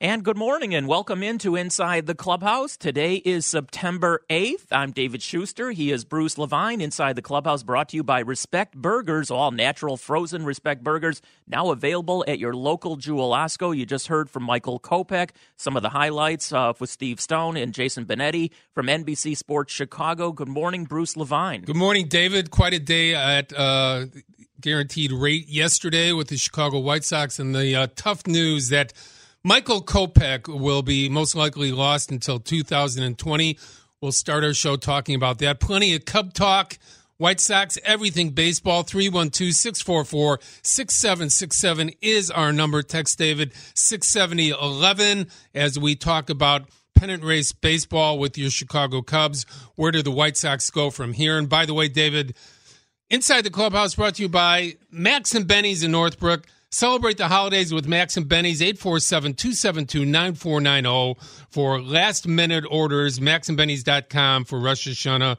And good morning and welcome into Inside the Clubhouse. Today is September 8th. I'm David Schuster. He is Bruce Levine. Inside the Clubhouse brought to you by Respect Burgers, all natural frozen Respect Burgers, now available at your local Jewel Osco. You just heard from Michael Kopech, some of the highlights uh, with Steve Stone and Jason Benetti from NBC Sports Chicago. Good morning, Bruce Levine. Good morning, David. Quite a day at uh, guaranteed rate yesterday with the Chicago White Sox and the uh, tough news that – Michael Kopech will be most likely lost until 2020. We'll start our show talking about that. Plenty of Cub talk, White Sox, everything baseball. 312 644 6767 is our number. Text David 67011 as we talk about pennant race baseball with your Chicago Cubs. Where do the White Sox go from here? And by the way, David, Inside the Clubhouse brought to you by Max and Benny's in Northbrook. Celebrate the holidays with Max and Benny's 847-272-9490 for last minute orders. MaxandBenny's.com for Rosh Hashanah.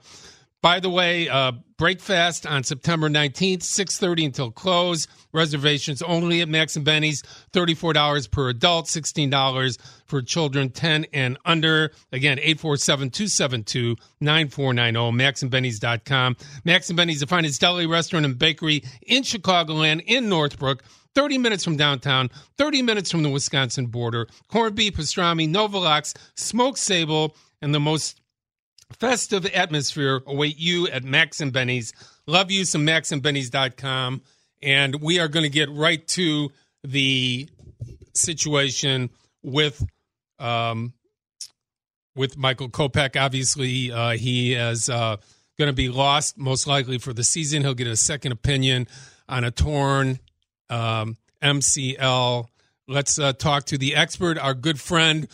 By the way, uh, breakfast on September 19th, 6.30 until close. Reservations only at Max and Benny's. $34 per adult, $16 for children 10 and under. Again, 847-272-9490, maxandbennys.com. Max and Benny's, the finest deli, restaurant, and bakery in Chicagoland, in Northbrook. 30 minutes from downtown, 30 minutes from the Wisconsin border. Corned beef, pastrami, Nova lox, smoked sable, and the most festive atmosphere await you at Max and Benny's. Love you some maxandbennys.com. And we are going to get right to the situation with um, with Michael Kopech. Obviously, uh, he is uh, going to be lost most likely for the season. He'll get a second opinion on a torn um, MCL. Let's uh, talk to the expert, our good friend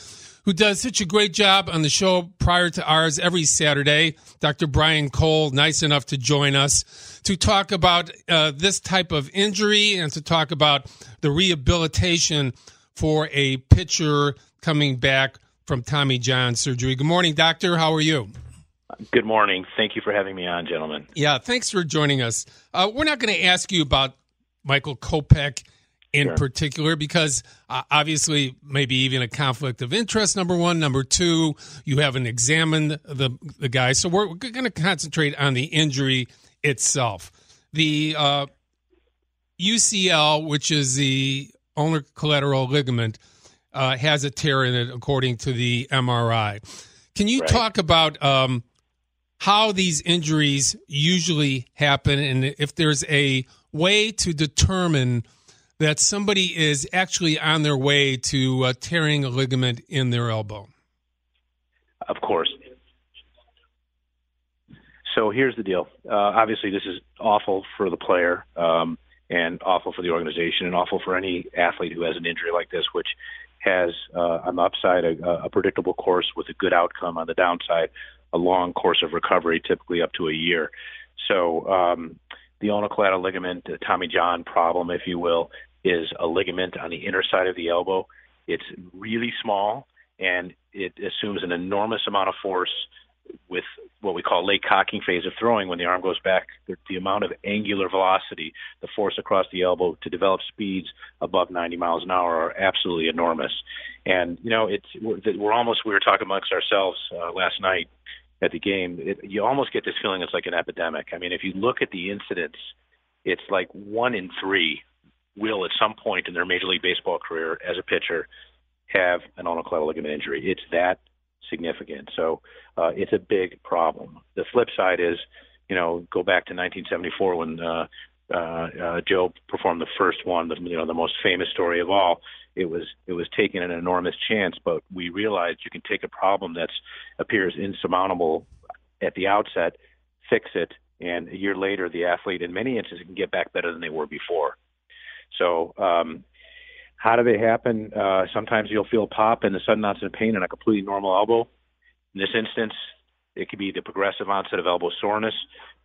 who does such a great job on the show prior to ours every Saturday, Dr. Brian Cole, nice enough to join us to talk about uh, this type of injury and to talk about the rehabilitation for a pitcher coming back from Tommy John surgery. Good morning, doctor. How are you? Good morning. Thank you for having me on, gentlemen. Yeah, thanks for joining us. Uh, we're not going to ask you about Michael Kopech in sure. particular because uh, obviously maybe even a conflict of interest number one number two you haven't examined the the guy so we're, we're going to concentrate on the injury itself the uh, ucl which is the ulnar collateral ligament uh, has a tear in it according to the mri can you right. talk about um, how these injuries usually happen and if there's a way to determine that somebody is actually on their way to uh, tearing a ligament in their elbow? Of course. So here's the deal. Uh, obviously, this is awful for the player um, and awful for the organization and awful for any athlete who has an injury like this, which has uh, on the upside a, a predictable course with a good outcome, on the downside, a long course of recovery, typically up to a year. So um, the ulnar collateral ligament, the Tommy John problem, if you will, is a ligament on the inner side of the elbow. It's really small and it assumes an enormous amount of force with what we call late cocking phase of throwing when the arm goes back. The, the amount of angular velocity, the force across the elbow to develop speeds above 90 miles an hour are absolutely enormous. And you know, it's we're, we're almost we were talking amongst ourselves uh, last night at the game, it, you almost get this feeling it's like an epidemic. I mean, if you look at the incidents, it's like one in three will at some point in their Major League Baseball career as a pitcher have an ulnar collateral ligament injury. It's that significant. So uh, it's a big problem. The flip side is, you know, go back to 1974 when uh, Jobe performed the first one, the, you know, the most famous story of all it was it was taking an enormous chance, but we realized you can take a problem that appears insurmountable at the outset, fix it, and a year later, the athlete, in many instances, can get back better than they were before. So, um, How do they happen? Uh, sometimes you'll feel pop and the sudden onset of pain in a completely normal elbow. In this instance, it could be the progressive onset of elbow soreness,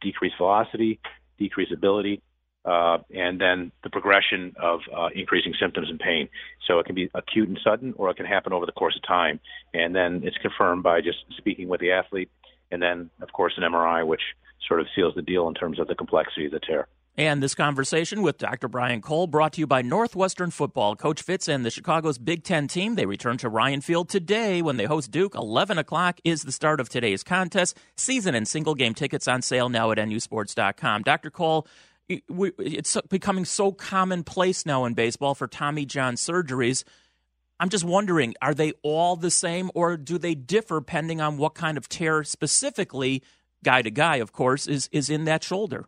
decreased velocity, decreased ability, uh, and then the progression of uh, increasing symptoms and pain. So it can be acute and sudden, or it can happen over the course of time. And then it's confirmed by just speaking with the athlete, and then, of course, an MRI, which sort of seals the deal in terms of the complexity of the tear. And this conversation with Dr. Brian Cole brought to you by Northwestern Football. Coach Fitz and the Chicago's Big Ten team, they return to Ryan Field today when they host Duke. 11 o'clock is the start of today's contest. Season and single game tickets on sale now at nusports.com. Dr. Cole, it's becoming so commonplace now in baseball for Tommy John surgeries. I'm just wondering, are they all the same or do they differ depending on what kind of tear specifically, guy to guy, of course, is, is in that shoulder?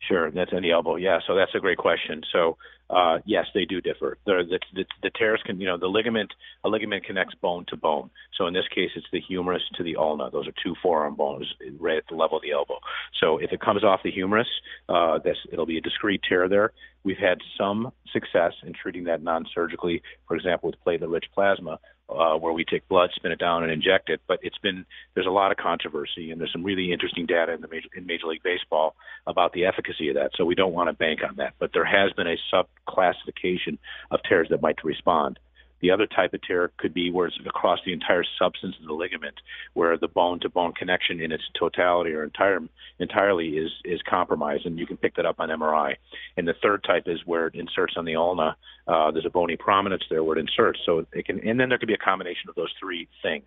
Sure, that's in the elbow. Yeah, so that's a great question. So uh, yes, they do differ. The, the, the, the can, you know, the ligament, a ligament connects bone to bone. So in this case, it's the humerus to the ulna. Those are two forearm bones right at the level of the elbow. So if it comes off the humerus, uh, this, it'll be a discrete tear there. We've had some success in treating that non-surgically, for example, with platelet-rich plasma, uh, where we take blood, spin it down, and inject it. But it's been there's a lot of controversy, and there's some really interesting data in the major, in Major League Baseball about the efficacy of that. So we don't want to bank on that. But there has been a subclassification of tears that might respond. The other type of tear could be where it's across the entire substance of the ligament, where the bone to bone connection in its totality or entire entirely is is compromised, and you can pick that up on MRI. And the third type is where it inserts on the ulna. Uh, there's a bony prominence there where it inserts, so it can. And then there could be a combination of those three things.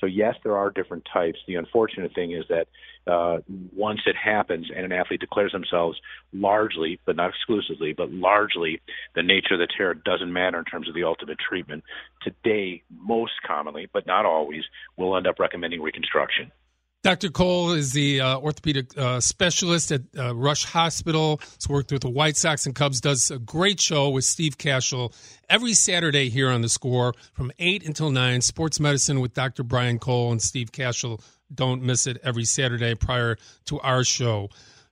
So yes, there are different types. The unfortunate thing is that uh, once it happens and an athlete declares themselves largely, but not exclusively, but largely, the nature of the tear doesn't matter in terms of the ultimate treatment. Today, most commonly, but not always, we'll end up recommending reconstruction. Dr. Cole is the uh, orthopedic uh, specialist at uh, Rush Hospital. He's worked with the White Sox and Cubs. Does a great show with Steve Kashul every Saturday here on the Score from eight until nine. Sports medicine with Dr. Brian Cole and Steve Kashul don't miss it every Saturday prior to our show.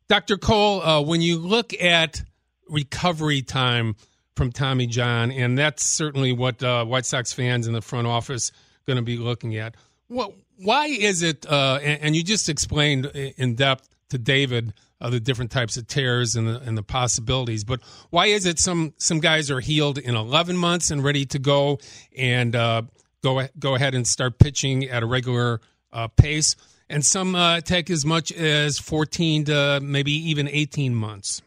Dr. Cole, uh, when you look at recovery time from Tommy John, and that's certainly what uh, White Sox fans in the front office going to be looking at. What, why is it? Uh, and, and, you just explained in depth to David uh, the different types of tears and the, and the possibilities. But why is it some some guys are healed in 11 months and ready to go and uh, go go ahead and start pitching at a regular uh, pace, and some uh, take as much as 14 to maybe even 18 months.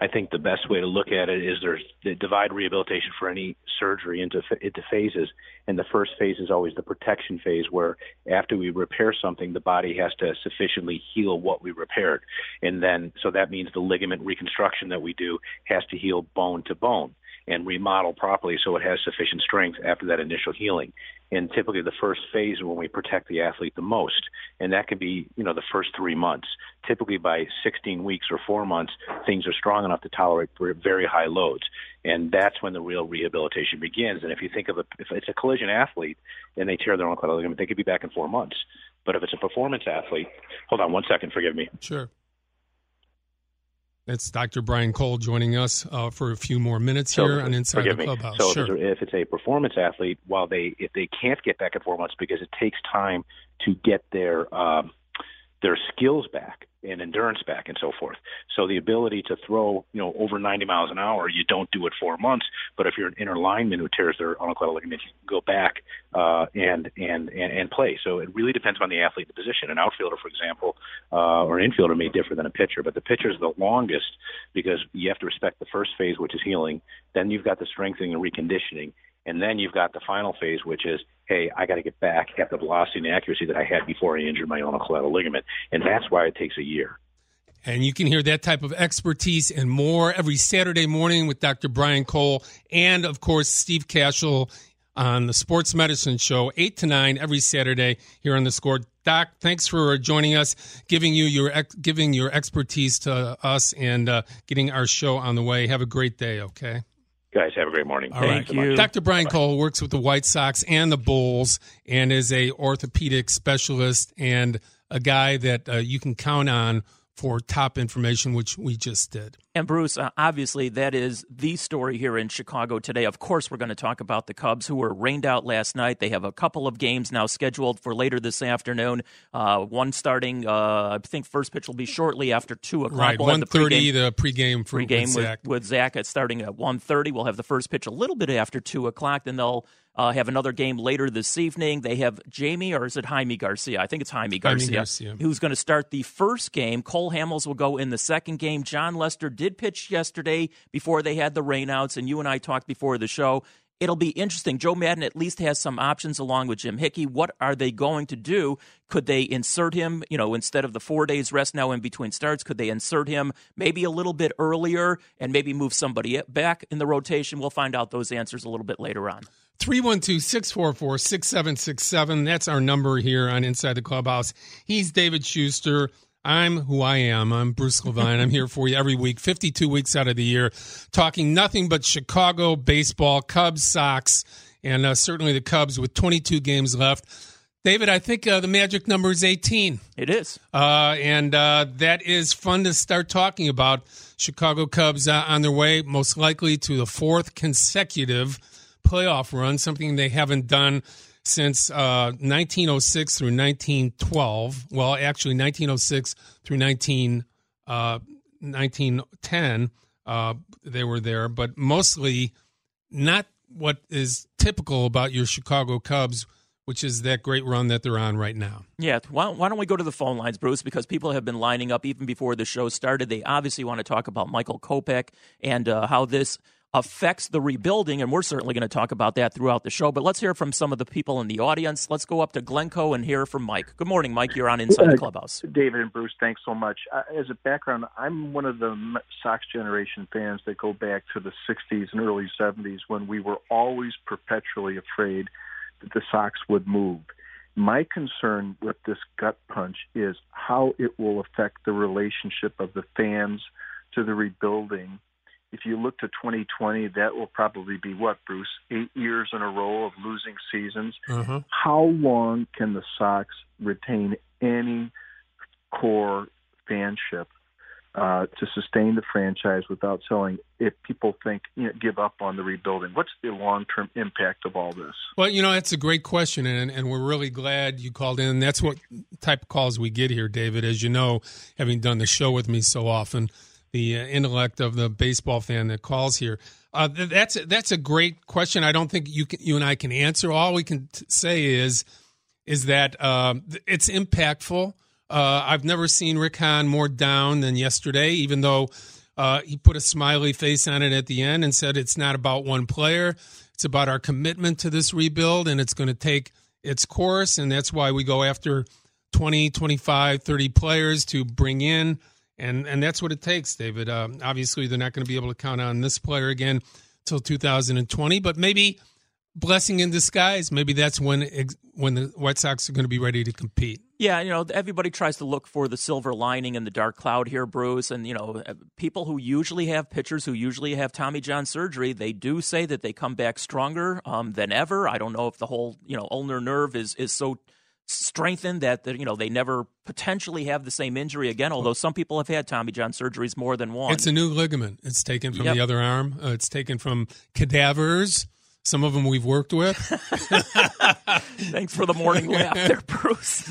I think the best way to look at it is there's the divide rehabilitation for any surgery into into phases, and the first phase is always the protection phase, where after we repair something, the body has to sufficiently heal what we repaired, and then so that means the ligament reconstruction that we do has to heal bone to bone and remodel properly so it has sufficient strength after that initial healing. And typically the first phase is when we protect the athlete the most. And that could be, you know, the first three months. Typically by 16 weeks or four months, things are strong enough to tolerate very high loads. And that's when the real rehabilitation begins. And if you think of a, if it's a collision athlete and they tear their own ligament, they could be back in four months. But if it's a performance athlete, hold on one second, forgive me. Sure. It's Dr. Brian Cole joining us uh, for a few more minutes so, here on Inside the Clubhouse. So sure. if it's a performance athlete, while they if they can't get back in four months because it takes time to get their um, their skills back and endurance back and so forth. So the ability to throw, you know, over 90 miles an hour, you don't do it four months. But if you're an inner lineman who tears their ulnar collateral ligament, you can go back and, and and play. So it really depends on the athlete, the position. An outfielder, for example, uh, or an infielder may differ than a pitcher, but the pitcher is the longest because you have to respect the first phase, which is healing. Then you've got the strengthening and reconditioning, and then you've got the final phase, which is, hey, I got to get back at the velocity and accuracy that I had before I injured my ulnar collateral ligament. And that's why it takes a year. And you can hear that type of expertise and more every Saturday morning with Dr. Brian Cole and, of course, Steve Kashul on the Sports Medicine Show, 8 to 9 every Saturday here on the score. Doc, thanks for joining us, giving you your giving your expertise to us, and uh, getting our show on the way. Have a great day, okay? Guys, have a great morning. All Thank right. you. Dr. Brian Bye. Cole works with the White Sox and the Bulls and is a orthopedic specialist and a guy that uh, you can count on for top information, which we just did. And Bruce, uh, obviously, that is the story here in Chicago today. Of course, we're going to talk about the Cubs, who were rained out last night. They have a couple of games now scheduled for later this afternoon. Uh, one starting, uh, I think, first pitch will be shortly after two o'clock. Right, we'll one thirty. The pregame for pregame with Zach. With, with Zach, it's starting at one thirty. We'll have the first pitch a little bit after two o'clock. Then they'll uh, have another game later this evening. They have Jamie, or is it Jaime Garcia? I think it's Jaime Garcia, Jaime Garcia. who's going to start the first game. Cole Hamels will go in the second game. Jon Lester did pitch yesterday before they had the rainouts, and you and I talked before the show. It'll be interesting. Joe Maddon at least has some options along with Jim Hickey. What are they going to do? Could they insert him, you know, instead of the four days rest now in between starts? Could they insert him maybe a little bit earlier and maybe move somebody back in the rotation? We'll find out those answers a little bit later on. 312 644 6767. That's our number here on Inside the Clubhouse. He's David Schuster. I'm who I am. I'm Bruce Levine. I'm here for you every week, 52 weeks out of the year, talking nothing but Chicago baseball, Cubs, Sox, and uh, certainly the Cubs with 22 games left. David, I think uh, the magic number is 18. It is. Uh, and uh, that is fun to start talking about. Chicago Cubs uh, on their way, most likely to the fourth consecutive playoff run, something they haven't done since uh, 1906 through 1912. Well, actually, 1906 through 19, uh, 1910, uh, they were there, but mostly not what is typical about your Chicago Cubs. Which is that great run that they're on right now? Yeah. Why, why don't we go to the phone lines, Bruce? Because people have been lining up even before the show started. They obviously want to talk about Michael Kopech and uh, how this affects the rebuilding, and we're certainly going to talk about that throughout the show. But let's hear from some of the people in the audience. Let's go up to Glencoe and hear from Mike. Good morning, Mike. You're on Inside the Clubhouse. David and Bruce, thanks so much. Uh, as a background, I'm one of the Sox generation fans that go back to the 60s and early 70s when we were always perpetually afraid that the Sox would move. My concern with this gut punch is how it will affect the relationship of the fans to the rebuilding if you look to 2020, that will probably be what, Bruce? Eight years in a row of losing seasons. Uh-huh. How long can the Sox retain any core fanship uh, to sustain the franchise without selling if people think you know, give up on the rebuilding what's the long-term impact of all this well you know that's a great question and, and we're really glad you called in that's what type of calls we get here david as you know having done the show with me so often the uh, intellect of the baseball fan that calls here. Uh, that's that's a great question. I don't think you can, you and I can answer. All we can t- say is is that uh, it's impactful. Uh, I've never seen Rick Hahn more down than yesterday, even though uh, he put a smiley face on it at the end and said it's not about one player. It's about our commitment to this rebuild, and it's going to take its course, and that's why we go after 20, 25, 30 players to bring in and and that's what it takes, David. Uh, obviously, they're not going to be able to count on this player again till 2020, but maybe blessing in disguise. Maybe that's when when the White Sox are going to be ready to compete. Yeah, you know, everybody tries to look for the silver lining in the dark cloud here, Bruce. And you know, people who usually have pitchers who usually have Tommy John surgery, they do say that they come back stronger um, than ever. I don't know if the whole you know ulnar nerve is is so strengthened that you know they never potentially have the same injury again. Although some people have had Tommy John surgeries more than one. It's a new ligament. It's taken from yep. the other arm. Uh, it's taken from cadavers. Some of them we've worked with. Thanks for the morning laugh there, Bruce.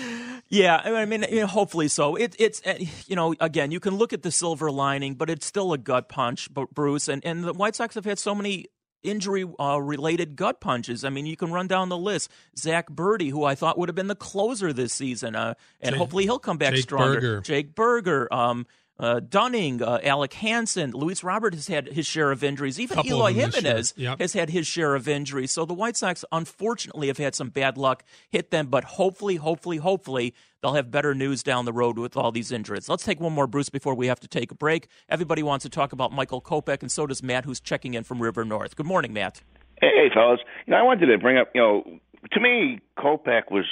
yeah, I mean, you know, hopefully so. It, it's uh, you know, again, you can look at the silver lining, but it's still a gut punch, but Bruce. And and the White Sox have had so many injury uh, related gut punches. I mean, you can run down the list. Zach Burdi, who I thought would have been the closer this season, uh, and Jake, hopefully he'll come back Jake stronger. Burger. Jake Burger. Um, uh, Dunning, uh, Alec Hansen, Luis Robert has had his share of injuries. Even Couple Eloy Jimenez yep. has had his share of injuries. So the White Sox, unfortunately, have had some bad luck hit them. But hopefully, hopefully, hopefully, they'll have better news down the road with all these injuries. Let's take one more, Bruce, before we have to take a break. Everybody wants to talk about Michael Kopech, and so does Matt, who's checking in from River North. Good morning, Matt. Hey, fellas. You know, I wanted to bring up. You know, to me, Kopech was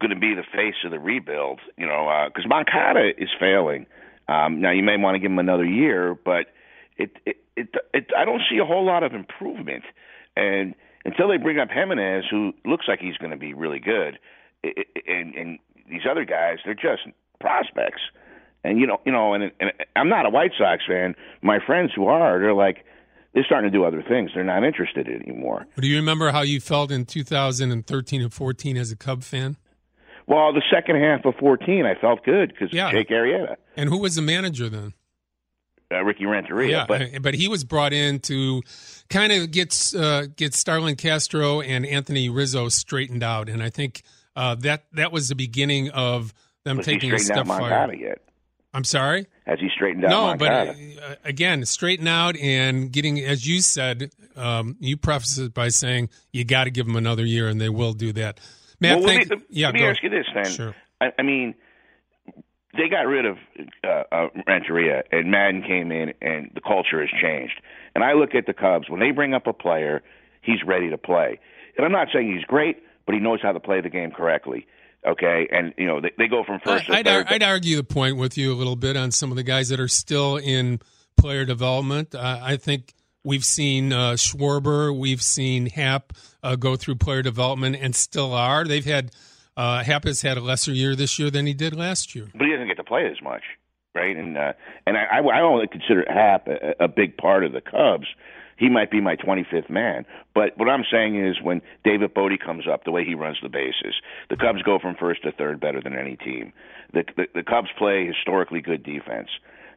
going to be the face of the rebuild. You know, because uh, Moncada is failing. Um, now you may want to give him another year, but it, it, it, it, I don't see a whole lot of improvement. And until they bring up Jimenez, who looks like he's going to be really good, and, and these other guys, they're just prospects. And you know, you know, and, and I'm not a White Sox fan. My friends who are, they're like, they're starting to do other things. They're not interested anymore. Do you remember how you felt in 2013 and 14 as a Cub fan? Well, the second half of 14, I felt good because Yeah. Jake Arrieta, And who was the manager then? uh, Ricky Renteria. but uh, but he was brought in to kind of get uh, get Starlin Castro and Anthony Rizzo straightened out, and I think uh, that that was the beginning of them taking a straightened out step forward. yet? I'm sorry. Has he straightened out No, Moncada? but uh, again, straighten out and getting, as you said, um, you preface it by saying you got to give them another year, and they will do that. Matt, well, thank, let me, yeah, let me ask you this then. Sure. I, I mean, they got rid of uh, uh, Renteria, and Maddon came in, and the culture has changed. And I look at the Cubs when they bring up a player, he's ready to play. And I'm not saying he's great, but he knows how to play the game correctly. Okay, and you know they, they go from first I'd, to third. I'd argue the point with you a little bit on some of the guys that are still in player development. Uh, I think we've seen uh, Schwarber, we've seen Happ uh, go through player development and still are. They've had uh, Happ has had a lesser year this year than he did last year. but he doesn't get to play as much, right? And uh, and I, I, I only consider Happ a, a big part of the Cubs. He might be my 25th man, but what I'm saying is when David Bote comes up, the way he runs the bases, the Cubs go from first to third better than any team. The the, the Cubs play historically good defense.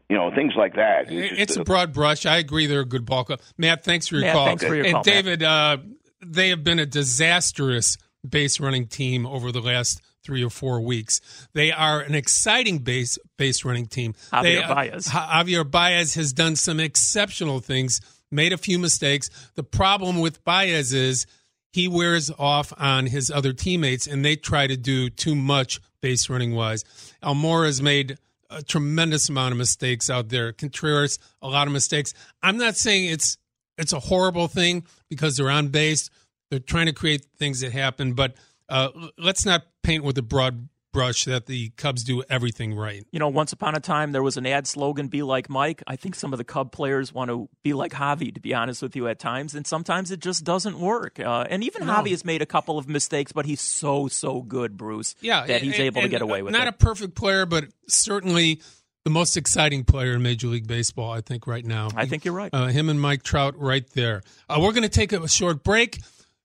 You know things like that. It's, just It's a broad brush. I agree they're a good ball club. Matt, thanks for your Matt, call. thanks for your and call, Matt. David, uh, they have been a disastrous base running team over the last three or four weeks. They are an exciting base base running team. Javier They- uh, Baez. Ja- Javier Baez has done some exceptional things, made a few mistakes. The problem with Baez is he wears off on his other teammates, and they try to do too much base running wise. Almora has made a tremendous amount of mistakes out there. Contreras, a lot of mistakes. I'm not saying it's it's a horrible thing because they're on base. They're trying to create things that happen, but uh, let's not paint with a broad brush that the Cubs do everything right. You know, once upon a time there was an ad slogan, "Be like Mike." I think some of the Cub players want to be like Javi, to be honest with you, at times, and sometimes it just doesn't work. Uh, and even No. Javi has made a couple of mistakes, but he's so so good, Bruce. Yeah, that he's and- able to get away with it. not it. a perfect player, but certainly the most exciting player in Major League Baseball, I think, right now. I think you're right. Uh, him and Mike Trout right there. Uh, we're going to take a short break.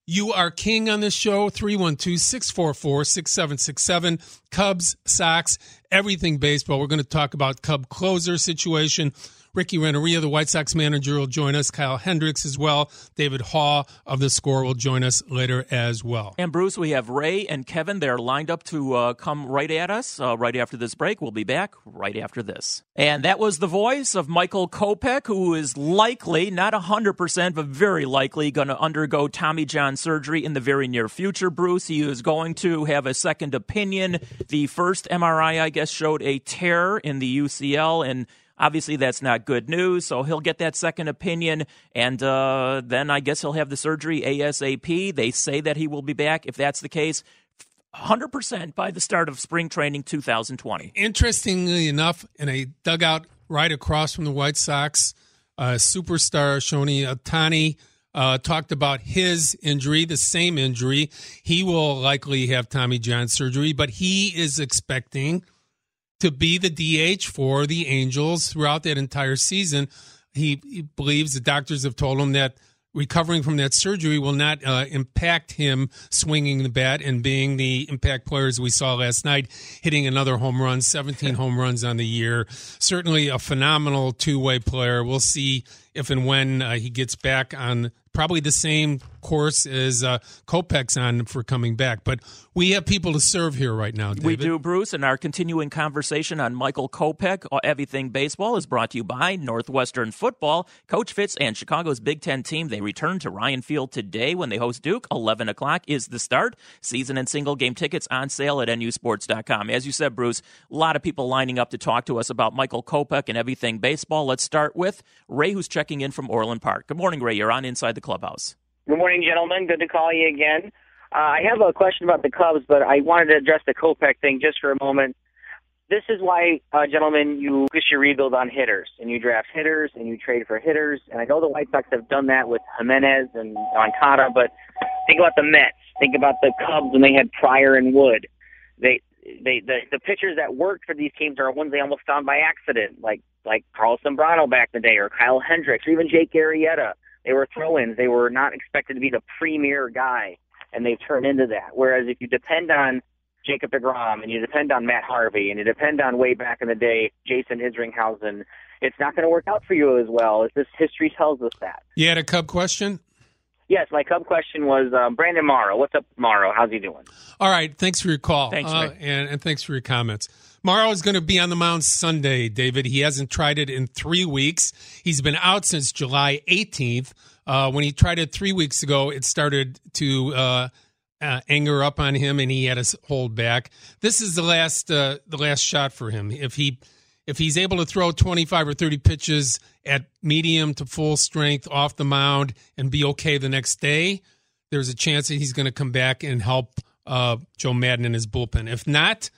You are king on this show, 312 644 6767. Cubs, Sox, everything baseball. We're going to talk about Cub closer situation. Ricky Renteria, the White Sox manager, will join us. Kyle Hendricks as well. David Haugh of the score will join us later as well. And Bruce, we have Ray and Kevin. They're lined up to uh, come right at us uh, right after this break. We'll be back right after this. And that was the voice of Michael Kopech, who is likely, not 100%, but very likely going to undergo Tommy John surgery in the very near future, Bruce. He is going to have a second opinion. The first MRI, I guess, showed a tear in the UCL, and Obviously, that's not good news. So he'll get that second opinion, and uh, then I guess he'll have the surgery ASAP. They say that he will be back. If that's the case, 100% by the start of spring training 2020. Interestingly enough, in a dugout right across from the White Sox, uh, superstar Shohei Ohtani uh, talked about his injury, the same injury. He will likely have Tommy John surgery, but he is expecting to be the DH for the Angels throughout that entire season. He, he believes the doctors have told him that recovering from that surgery will not uh, impact him swinging the bat and being the impact players we saw last night, hitting another home run, 17 home runs on the year. Certainly a phenomenal two way player. We'll see if and when uh, he gets back on probably the same course as uh, Kopech's on for coming back. But we have people to serve here right now, David. We do, Bruce, and our continuing conversation on Michael Kopech, uh, Everything Baseball, is brought to you by Northwestern Football. Coach Fitz and Chicago's Big Ten team, they return to Ryan Field today when they host Duke. 11 o'clock is the start. Season and single game tickets on sale at nusports.com. As you said, Bruce, a lot of people lining up to talk to us about Michael Kopech and Everything Baseball. Let's start with Ray, who's checking in from Orland Park. Good morning, Ray. You're on Inside the Clubhouse. Good morning, gentlemen. Good to call you again. Uh, I have a question about the Cubs, but I wanted to address the Kopech thing just for a moment. This is why, uh, gentlemen, you push your rebuild on hitters, and you draft hitters, and you trade for hitters. And I know the White Sox have done that with Jimenez and Moncada, but think about the Mets. Think about the Cubs when they had Prior and Wood. They they the the pitchers that worked for these teams are ones they almost found by accident, like like Carlos Zambrano back in the day, or Kyle Hendricks, or even Jake Arrieta. They were throw-ins. They were not expected to be the premier guy, and they've turned into that. Whereas if you depend on Jacob DeGrom and you depend on Matt Harvey and you depend on way back in the day Jason Isringhausen, it's not going to work out for you as well. As this history tells us that. You had a Cub question? Yes, my Cub question was um, Brandon Morrow. What's up, Morrow? How's he doing? All right. Thanks for your call. Thanks, uh, and, and thanks for your comments. Morrow is going to be on the mound Sunday, David. He hasn't tried it in three weeks. He's been out since July 18th. Uh, when he tried it three weeks ago, it started to uh, uh, anger up on him, and he had to hold back. This is the last uh, the last shot for him. If he if he's able to throw 25 or 30 pitches at medium to full strength off the mound and be okay the next day, there's a chance that he's going to come back and help uh, Joe Maddon in his bullpen. If not,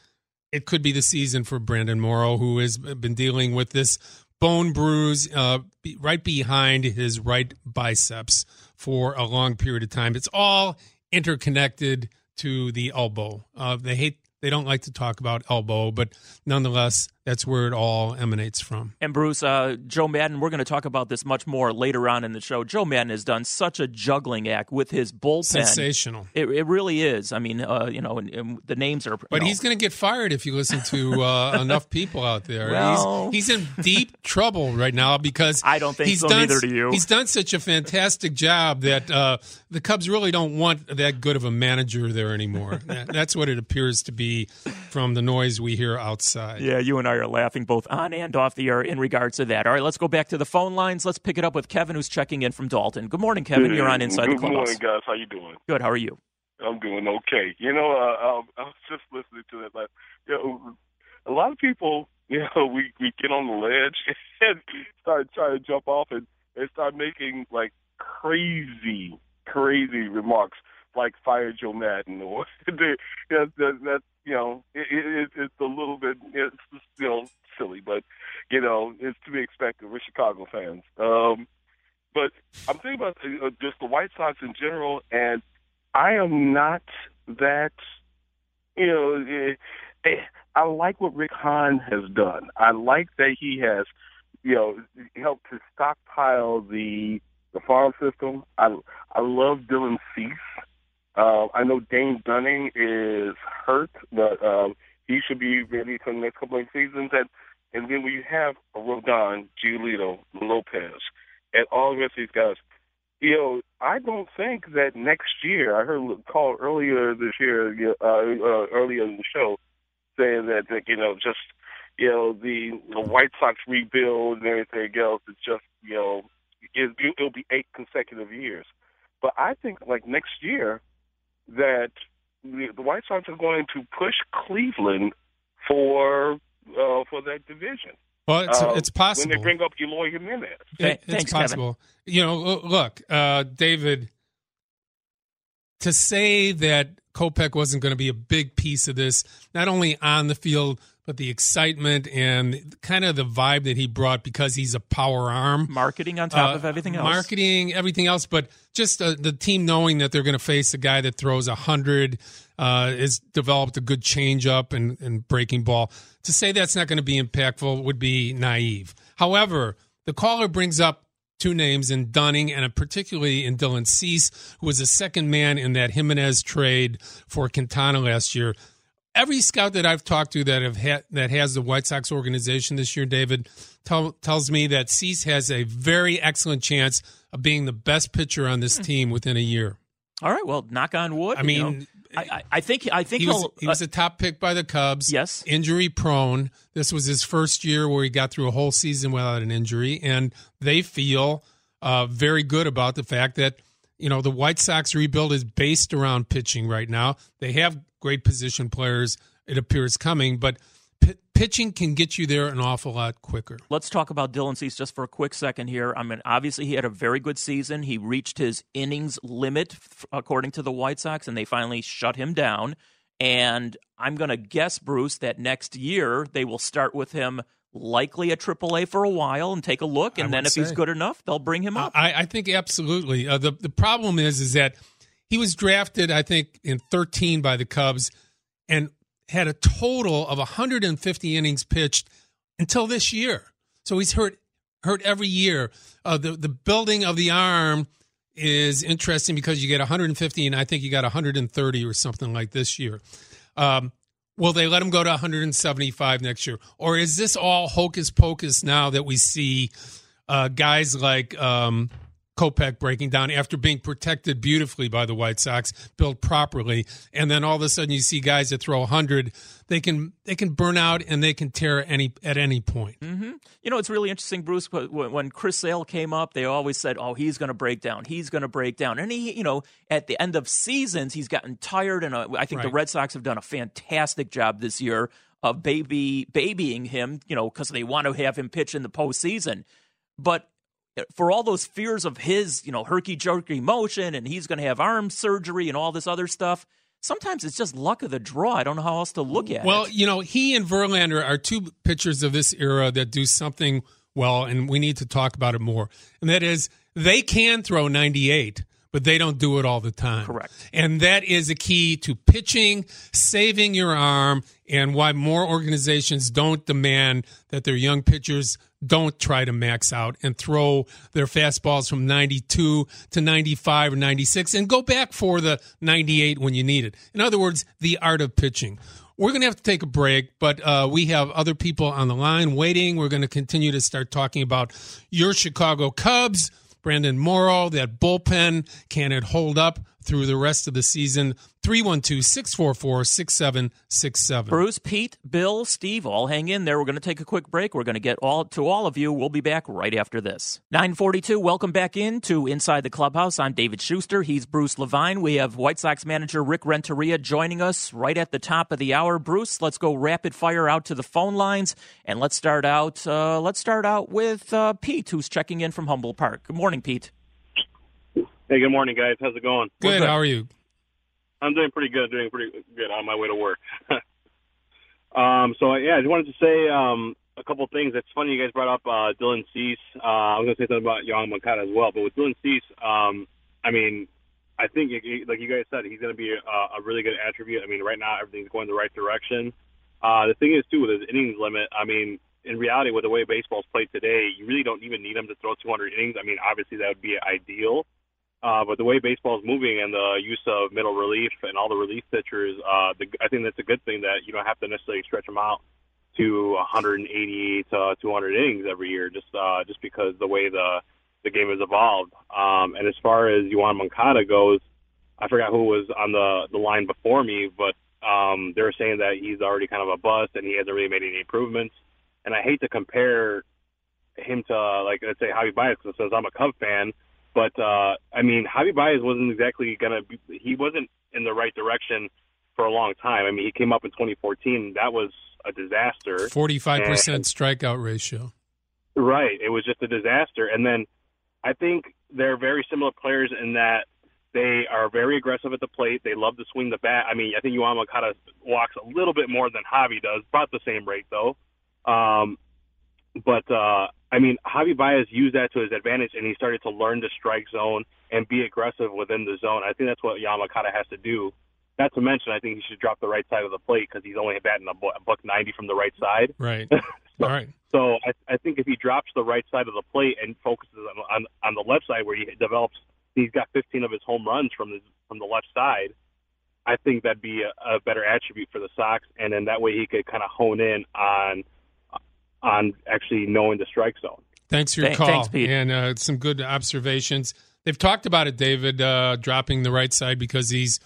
it could be the season for Brandon Morrow, who has been dealing with this bone bruise uh, right behind his right biceps for a long period of time. It's all interconnected to the elbow. Uh, they hate, they don't like to talk about elbow, but nonetheless, that's where it all emanates from. And Bruce, uh, Joe Maddon, we're going to talk about this much more later on in the show. Joe Maddon has done such a juggling act with his bullpen. Sensational. It, it really is. I mean, uh, you know, and, and the names are. But know, he's going to get fired if you listen to uh, enough people out there. Well- he's, he's in deep trouble right now because I don't think he's so, done, neither do you. He's done such a fantastic job that uh, the Cubs really don't want that good of a manager there anymore. That- That's what it appears to be from the noise we hear outside. Yeah, you and I are laughing both on and off the air in regards to that. All right, let's go back to the phone lines. Let's pick it up with Kevin, who's checking in from Dolton. Good morning, Kevin. You're on Inside the Good Clubhouse. morning, guys. How you doing? Good. How are you? I'm doing okay. You know, uh, um, I was just listening to that. Like, you know, a lot of people, you know, we we get on the ledge and start trying to jump off and, and start making like crazy, crazy remarks, like fire Joe Maddon or that, that, that you know, it, it, it's a little bit, it's just, you know, silly, but you it's to be expected. We're Chicago fans. Um, but I'm thinking about uh, just the White Sox in general, and I am not that, you know, eh, eh, I like what Rick Hahn has done. I like that he has, you know, helped to stockpile the the farm system. I I love Dylan Cease. Uh, I know Dane Dunning is hurt, but um, he should be ready for the next couple of seasons. And and then we have Rodon, Giolito, Lopez, and all the rest of these guys. You know, I don't think that next year. I heard a call earlier this year, uh, uh, earlier in the show, saying that, that you know just you know the, the White Sox rebuild and everything else is just you know it, it'll be eight consecutive years. But I think like next year that the White Sox are going to push Cleveland for uh, for that division. Well, it's, Uh, it's possible. when they bring up Eloy Jimenez. It- it's possible. You know, look, uh, David, to say that Kopech wasn't going to be a big piece of this, not only on the field, but the excitement and kind of the vibe that he brought because he's a power arm. Marketing on top Uh, of everything else. Marketing, everything else, but just uh, the team knowing that they're going to face a guy that throws a hundred, uh, has developed a good changeup and, and breaking ball. To say that's not going to be impactful would be naive. However, the caller brings up two names in Dunning and particularly in Dylan Cease, who was the second man in that Jimenez trade for Quintana last year. Every scout that I've talked to that have ha- that has the White Sox organization this year, David, tell, tells me that Cease has a very excellent chance of being the best pitcher on this team within a year. All right. Well, knock on wood. I you mean, know. I, I, think I think he was, he'll. he was uh, a top pick by the Cubs. Yes. Injury prone. This was his first year where he got through a whole season without an injury. And they feel uh, very good about the fact that, you know, the White Sox rebuild is based around pitching right now. They have great position players, it appears, coming, but p- pitching can get you there an awful lot quicker. Let's talk about Dylan Cease just for a quick second here. I mean, obviously, he had a very good season. He reached his innings limit, according to the White Sox, and they finally shut him down. And I'm going to guess, Bruce, that next year they will start with him likely at AAA for a while and take a look. And then if he's good enough, they'll bring him up. I, I think absolutely. Uh, the the problem is is that he was drafted, I think, in 13 by the Cubs, and had a total of 150 innings pitched until this year. So he's hurt hurt every year. Uh, the the building of the arm is interesting because you get 150, and I think you got 130 or something like this year. Um, will they let him go to 175 next year, or is this all hocus pocus now that we see uh, guys like um, Kopech breaking down after being protected beautifully by the White Sox, built properly, and then all of a sudden you see guys that throw 100, they can they can burn out and they can tear any at any point. Mm-hmm. You know, it's really interesting, Bruce. When Chris Sale came up, they always said, "Oh, he's going to break down. He's going to break down." And he, you know, at the end of seasons, he's gotten tired, and uh, I think right. the Red Sox have done a fantastic job this year of baby babying him. You know, because they want to have him pitch in the postseason, but for all those fears of his, you know, herky jerky motion and he's going to have arm surgery and all this other stuff. Sometimes it's just luck of the draw. I don't know how else to look at well, it. Well, you know, he and Verlander are two pitchers of this era that do something well, and we need to talk about it more. And that is, they can throw 98, but they don't do it all the time. Correct. And that is a key to pitching, saving your arm, and why more organizations don't demand that their young pitchers don't try to max out and throw their fastballs from 92 to 95 or 96 and go back for the 98 when you need it. In other words, the art of pitching. We're going to have to take a break, but uh, we have other people on the line waiting. We're going to continue to start talking about your Chicago Cubs. Brandon Morrow, that bullpen, can it hold up through the rest of the season? 312 644 6767. Bruce, Pete, Bill, Steve, all hang in there. We're going to take a quick break. We're going to get all to all of you. We'll be back right after this. 942, welcome back in to Inside the Clubhouse. I'm David Schuster. He's Bruce Levine. We have White Sox manager Rick Renteria joining us right at the top of the hour. Bruce, let's go rapid fire out to the phone lines and let's start out uh, let's start out with uh, Pete, who's checking in from Humboldt Park. Good morning, Pete. Hey, good morning, guys. How's it going? Good. How are you? I'm doing pretty good. Doing pretty good on my way to work. um, so yeah, I just wanted to say um, a couple things. It's funny you guys brought up uh, Dylan Cease. Uh, I was going to say something about Yoan Moncada as well, but with Dylan Cease, um, I mean, I think like you guys said, he's going to be a, a really good attribute. I mean, right now everything's going the right direction. Uh, the thing is too with his innings limit. I mean, in reality, with the way baseball's played today, you really don't even need him to throw 200 innings. I mean, obviously that would be ideal. Uh, but the way baseball is moving and the use of middle relief and all the relief pitchers, uh, the, I think that's a good thing that you don't have to necessarily stretch them out to 180 to 200 innings every year, just uh, just because the way the the game has evolved. Um, and as far as Yoan Moncada goes, I forgot who was on the the line before me, but um, they're saying that he's already kind of a bust and he hasn't really made any improvements. And I hate to compare him to like let's say Javi Baez, since I'm a Cub fan but uh, I mean, Javi Baez wasn't exactly gonna. Be, he wasn't in the right direction for a long time. I mean, he came up in 2014. That was a disaster. 45 percent strikeout ratio. Right. It was just a disaster. And then I think they're very similar players in that they are very aggressive at the plate. They love to swing the bat. I mean, I think Yoan Moncada walks a little bit more than Javi does, about the same rate though. Um, but uh, I mean, Javi Baez used that to his advantage, and he started to learn the strike zone and be aggressive within the zone. I think that's what Moncada has to do. Not to mention, I think he should drop the right side of the plate because he's only batting a buck ninety from the right side. Right. so, All right. So I, I think if he drops the right side of the plate and focuses on, on on the left side where he develops, he's got 15 of his home runs from the from the left side. I think that'd be a, a better attribute for the Sox, and then that way he could kind of hone in on on actually knowing the strike zone. Thanks for your Th- call thanks, Pete. and uh, some good observations. They've talked about it, David, uh, dropping the right side because he's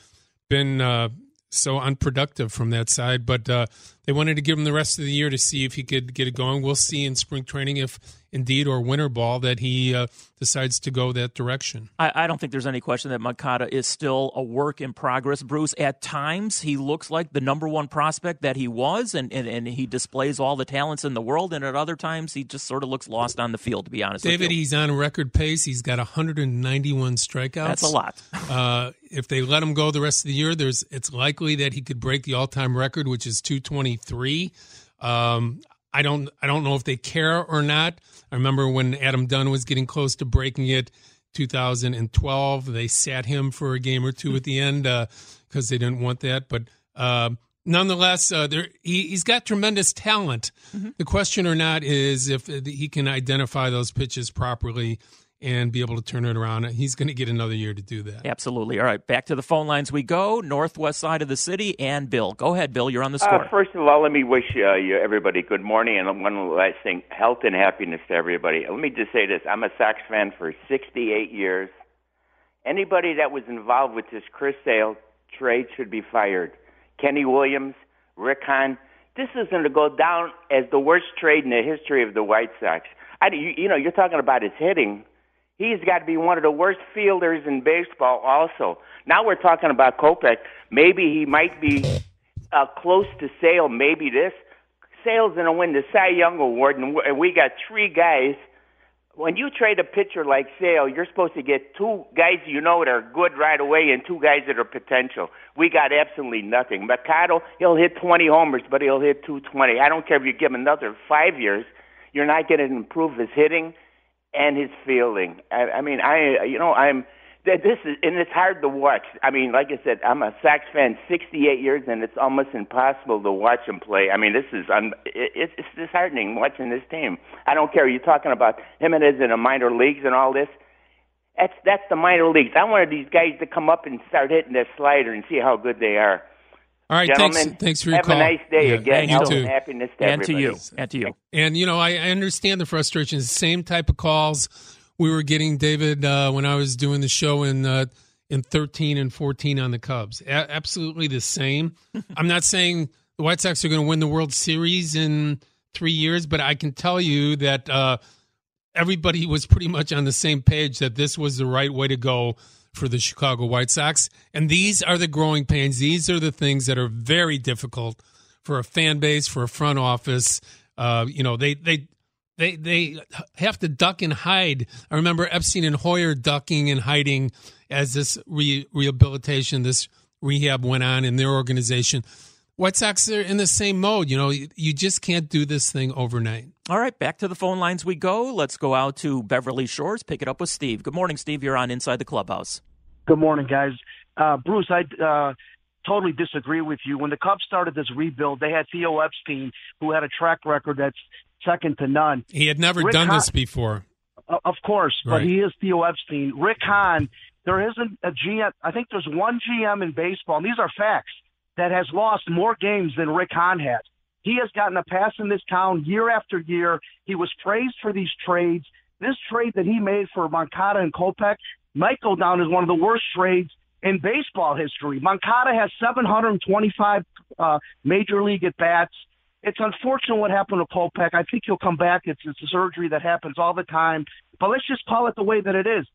been uh, so unproductive from that side. But uh, they wanted to give him the rest of the year to see if he could get it going. We'll see in spring training if indeed or winter ball that he uh, decides to go that direction. I, I, don't think there's any question that Moncada is still a work in progress. Bruce, at times he looks like the number one prospect that he was, and, and, and he displays all the talents in the world. And at other times he just sort of looks lost on the field, to be honest. David, he's on record pace. He's got 191 strikeouts. That's a lot. uh, if they let him go the rest of the year, there's it's likely that he could break the all-time record, which is 223. Um, I don't I don't know if they care or not. I remember when Adam Dunn was getting close to breaking it, 2012. They sat him for a game or two at the end because uh, they didn't want that. But uh, nonetheless, uh, there he, he's got tremendous talent. Mm-hmm. The question or not is if he can identify those pitches properly and be able to turn it around. He's going to get another year to do that. Absolutely. All right, back to the phone lines we go. Northwest side of the city, and Bill. Go ahead, Bill. You're on the score. Uh, first of all, let me wish uh, you everybody good morning, and one last thing: health and happiness to everybody. Let me just say this: I'm a Sox fan for 68 years. Anybody that was involved with this Chris Sale trade should be fired. Kenny Williams, Rick Hahn. This is going to go down as the worst trade in the history of the White Sox. I, you, you know, you're talking about his hitting. He's got to be one of the worst fielders in baseball, also. Now we're talking about Kopech. Maybe he might be uh, close to Sale. Maybe this. Sale's going to win the Cy Young Award, and we got three guys when you trade a pitcher like Sale, you're supposed to get two guys you know that are good right away and two guys that are potential. We got absolutely nothing. Moncada, he'll hit 20 homers, but he'll hit 220. I don't care if you give him another five years, you're not going to improve his hitting and his fielding. I, I mean, I you know I'm this is and it's hard to watch. I mean, like I said, I'm a Sox fan 68 years, and it's almost impossible to watch him play. I mean, this is un, it, it's disheartening watching this team. I don't care. You're talking about him and his in the minor leagues and all this. That's that's the minor leagues. I wanted these guys to come up and start hitting their slider and see how good they are. All right, Gentlemen, thanks, thanks for your have call. a nice day Yeah, again. and you too. and happiness to and to you. And to you. And you know, I, I understand the frustrations. Same type of calls we were getting, David, uh, when I was doing the show in uh, in thirteen and fourteen on the Cubs. A- absolutely the same. I'm not saying the White Sox are going to win the World Series in three years, but I can tell you that uh, everybody was pretty much on the same page that this was the right way to go for the Chicago White Sox. And these are the growing pains. These are the things that are very difficult for a fan base, for a front office. Uh, you know, they they they they have to duck and hide. I remember Epstein and Hoyer ducking and hiding as this re- rehabilitation, this rehab went on in their organization. White Sox are in the same mode. You know, you, you just can't do this thing overnight. All right, back to the phone lines we go. Let's go out to Beverly Shores. Pick it up with Steve. Good morning, Steve. You're on Inside the Clubhouse. Good morning, guys. Uh, Bruce, I uh, totally disagree with you. When the Cubs started this rebuild, they had Theo Epstein, who had a track record that's second to none. He had never Rick done Hahn- this before. Uh, of course, but he is Theo Epstein. Rick Hahn, there isn't a GM. I think there's one GM in baseball, and these are facts, that has lost more games than Rick Hahn has. He has gotten a pass in this town year after year. He was praised for these trades. This trade that he made for Moncada and Kopech might go down as one of the worst trades in baseball history. Moncada has 725 uh, major league at bats. It's unfortunate what happened to Kopech. I think he'll come back. It's, it's a surgery that happens all the time. But let's just call it the way that it is.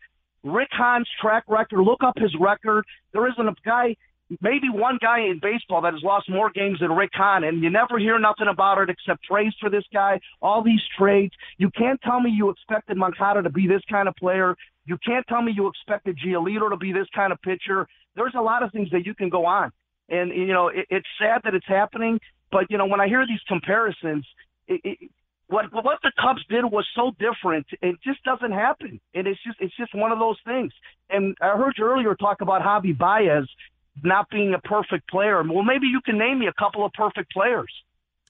Rick Hahn's track record, look up his record. There isn't a guy, maybe one guy in baseball that has lost more games than Rick Hahn, and you never hear nothing about it except praise for this guy, all these trades. You can't tell me you expected Moncada to be this kind of player. You can't tell me you expected Giolito to be this kind of pitcher. There's a lot of things that you can go on. And, you know, it, it's sad that it's happening, but, you know, when I hear these comparisons, it, it, what what the Cubs did was so different. It just doesn't happen, and it's just it's just one of those things. And I heard you earlier talk about Javi Baez not being a perfect player. Well, maybe you can name me a couple of perfect players.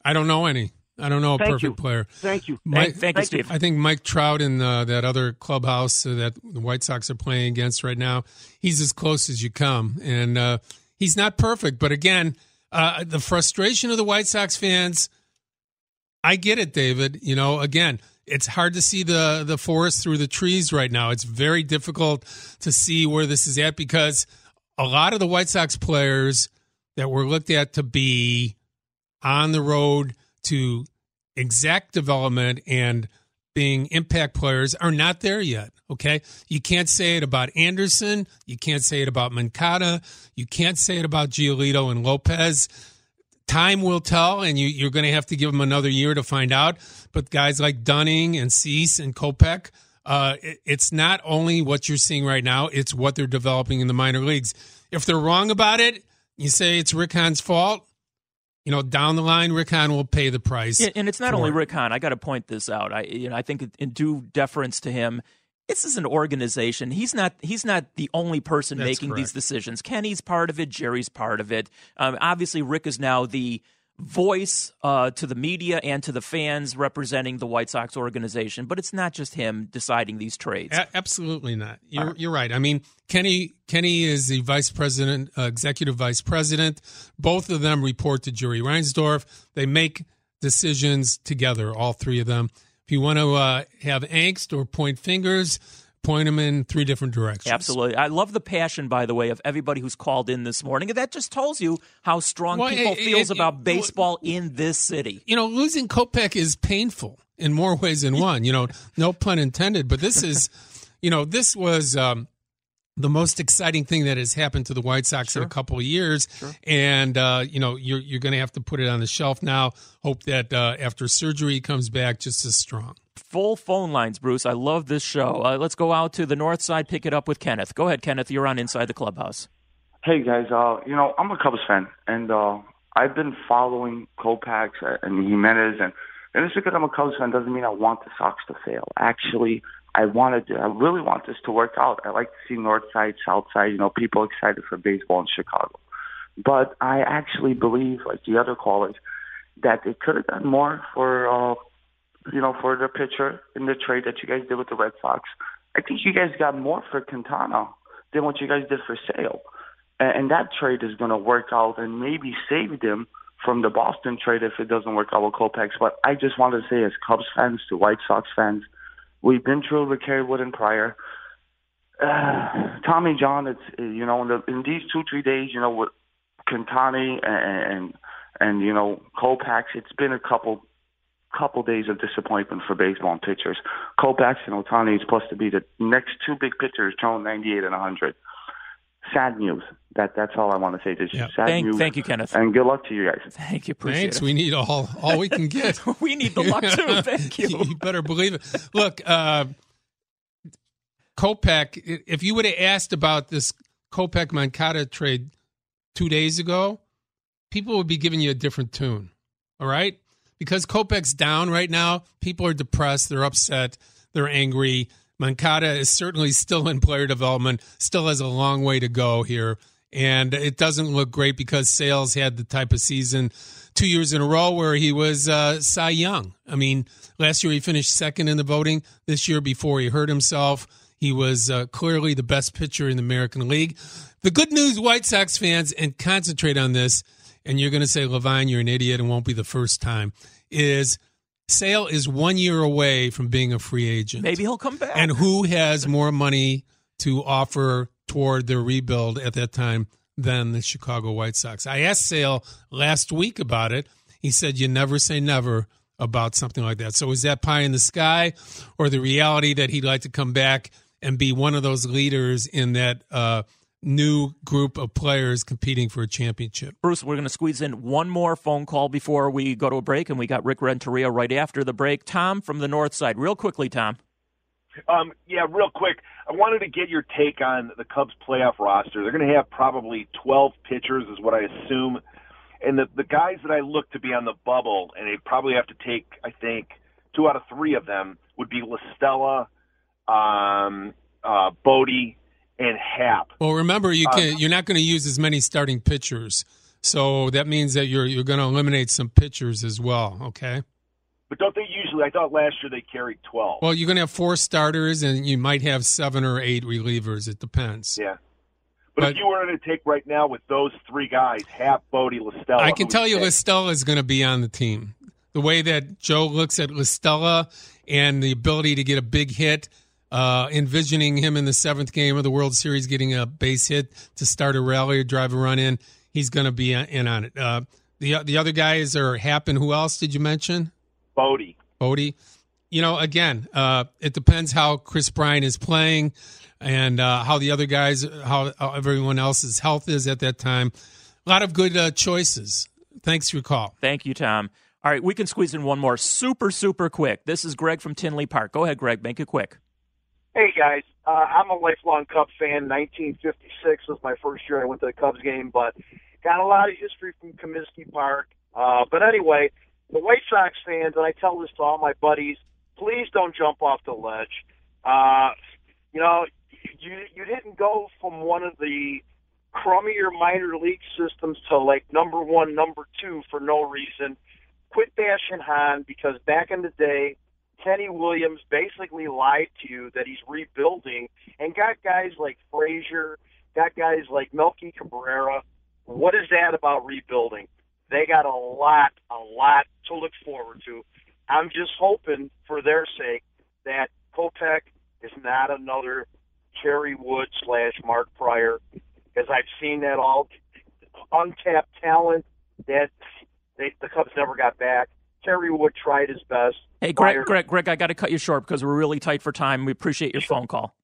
I don't know any. I don't know a Thank perfect you. player. Thank you. Mike, Thank you, Steve. I think Mike Trout in uh, that other clubhouse uh, that the White Sox are playing against right now, he's as close as you come. And uh, he's not perfect. But again, uh, the frustration of the White Sox fans, I get it, David. You know, again, it's hard to see the, the forest through the trees right now. It's very difficult to see where this is at because a lot of the White Sox players that were looked at to be on the road to exact development and being impact players are not there yet. Okay. You can't say it about Anderson. You can't say it about Moncada. You can't say it about Giolito and Lopez. Time will tell, and you, you're going to have to give them another year to find out. But guys like Dunning and Cease and Kopech, uh, it- it's not only what you're seeing right now, it's what they're developing in the minor leagues. If they're wrong about it, you say it's Rick Hahn's fault. You know, down the line, Rick Hahn will pay the price. Yeah, and it's not only it. Rick Hahn. I got to point this out. I, you know, I think in due deference to him, this is an organization. He's not. He's not the only person That's making these decisions. Kenny's part of it. Jerry's part of it. Um, obviously, Rick is now the voice uh, to the media and to the fans representing the White Sox organization. But it's not just him deciding these trades. A- absolutely not. You're you're right. I mean, Kenny Kenny is the vice president, uh, executive vice president. Both of them report to Jerry Reinsdorf. They make decisions together, all three of them. If you want to uh, have angst or point fingers, point them in three different directions. Absolutely. I love the passion, by the way, of everybody who's called in this morning. And that just tells you how strong Well, people it- feels it- about baseball in this city. You know, losing Kopech is painful in more ways than one. You know, no pun intended. But this is, you know, this was um, the most exciting thing that has happened to the White Sox in a couple of years. And uh, you know, you're you're going to have to put it on the shelf now. Hope that uh, after surgery he comes back just as strong. Full phone lines, Bruce. I love this show. Uh, let's go out to the north side, pick it up with Kenneth. Go ahead, Kenneth. You're on Inside the Clubhouse. Hey guys, uh, you know I'm a Cubs fan, and uh, I've been following Kopech and Jimenez, and and just because I'm a Cubs fan doesn't mean I want the Sox to fail. Actually, I wanted, to, I really want this to work out. I like to see North Side, South Side, you know, people excited for baseball in Chicago. But I actually believe, like the other callers, that they could have done more for, uh, you know, for the pitcher in the trade that you guys did with the Red Sox. I think you guys got more for Quintana than what you guys did for Sale. And, that trade is going to work out and maybe save them from the Boston trade if it doesn't work out with Kopech. But I just want to say, as Cubs fans to White Sox fans, we've been through it with Kerry Wood and Prior. Uh, Tommy John, it's you know in, the, in these two three days, you know with Quintana and and, and you know Kopech, it's been a couple couple days of disappointment for baseball and pitchers. Kopech and Ohtani is supposed to be the next two big pitchers, throwing 98 and 100. Sad news. That that's all I want to say. Just sad Thank- news. thank you, Kenneth. And good luck to you guys. Thank you. Appreciate Thanks. it. We need all all we can get. we need the luck too. Thank you. you better believe it. Look, uh, Kopech, if you would have asked about this Kopech Moncada trade two days ago, people would be giving you a different tune. All right? Because Kopech's down right now, people are depressed, they're upset, they're angry. Moncada is certainly still in player development, still has a long way to go here. And it doesn't look great because Sales had the type of season two years in a row where he was uh, Cy Young. I mean, last year he finished second in the voting. This year, before he hurt himself, he was uh, clearly the best pitcher in the American League. The good news, White Sox fans, and concentrate on this, and you're going to say, Levine, you're an idiot and won't be the first time, is Sale is one year away from being a free agent. Maybe he'll come back. And who has more money to offer toward their rebuild at that time than the Chicago White Sox? I asked Sale last week about it. He said, You never say never about something like that. So is that pie in the sky or the reality that he'd like to come back and be one of those leaders in that uh, new group of players competing for a championship? Bruce, we're going to squeeze in one more phone call before we go to a break, and we got Rick Renteria right after the break. Tom from the north side, real quickly, Tom. Um, yeah, real quick. I wanted to get your take on the Cubs playoff roster. They're going to have probably 12 pitchers, is what I assume. And the, the guys that I look to be on the bubble, and they probably have to take, I think, two out of three of them would be La Stella, um, uh, Bote, and Happ. Well, remember you Uh, can you're not going to use as many starting pitchers, so that means that you're you're going to eliminate some pitchers as well. Okay. But don't they usually? I thought last year they carried 12. Well, you're going to have four starters, and you might have seven or eight relievers. It depends. Yeah. But, But- if you were to take right now with those three guys, Happ, Bote, Listella, I can tell you, take? La Stella is going to be on the team. The way that Joe looks at La Stella and the ability to get a big hit, uh, envisioning him in the seventh game of the World Series getting a base hit to start a rally or drive a run in, he's going to be in on it. Uh, the the other guys are Happen. Who else did you mention? Bote. Bote. You know, again, uh, it depends how Kris Bryant is playing and uh, how the other guys, how, how everyone else's health is at that time. A lot of good uh, choices. Thanks for your call. Thank you, Tom. All right, we can squeeze in one more super, super quick. This is Greg from Tinley Park. Go ahead, Greg. Make it quick. Hey guys, uh, I'm a lifelong Cubs fan. 1956 was my first year I went to the Cubs game, but got a lot of history from Comiskey Park. Uh, but anyway, the White Sox fans, and I tell this to all my buddies, please don't jump off the ledge. Uh, you know, you you didn't go from one of the crummier minor league systems to like number one, number two for no reason. Quit bashing Hahn because back in the day, Kenny Williams basically lied to you that he's rebuilding and got guys like Frazier, got guys like Melky Cabrera. What is that about rebuilding? They got a lot, a lot to look forward to. I'm just hoping for their sake that Kopech is not another Kerry Wood slash Mark Prior, because I've seen that all untapped talent that they, the Cubs never got back. Kerry Wood tried his best. Hey, Greg, Greg, Greg, I got to cut you short because we're really tight for time. We appreciate your phone call.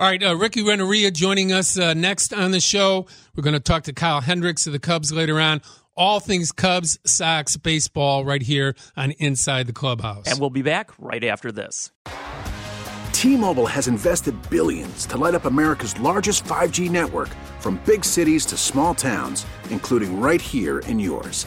All right, uh, Ricky Renteria joining us uh, next on the show. We're going to talk to Kyle Hendricks of the Cubs later on. All things Cubs, Sox, baseball right here on Inside the Clubhouse. And we'll be back right after this. T-Mobile has invested billions to light up America's largest 5G network from big cities to small towns, including right here in yours.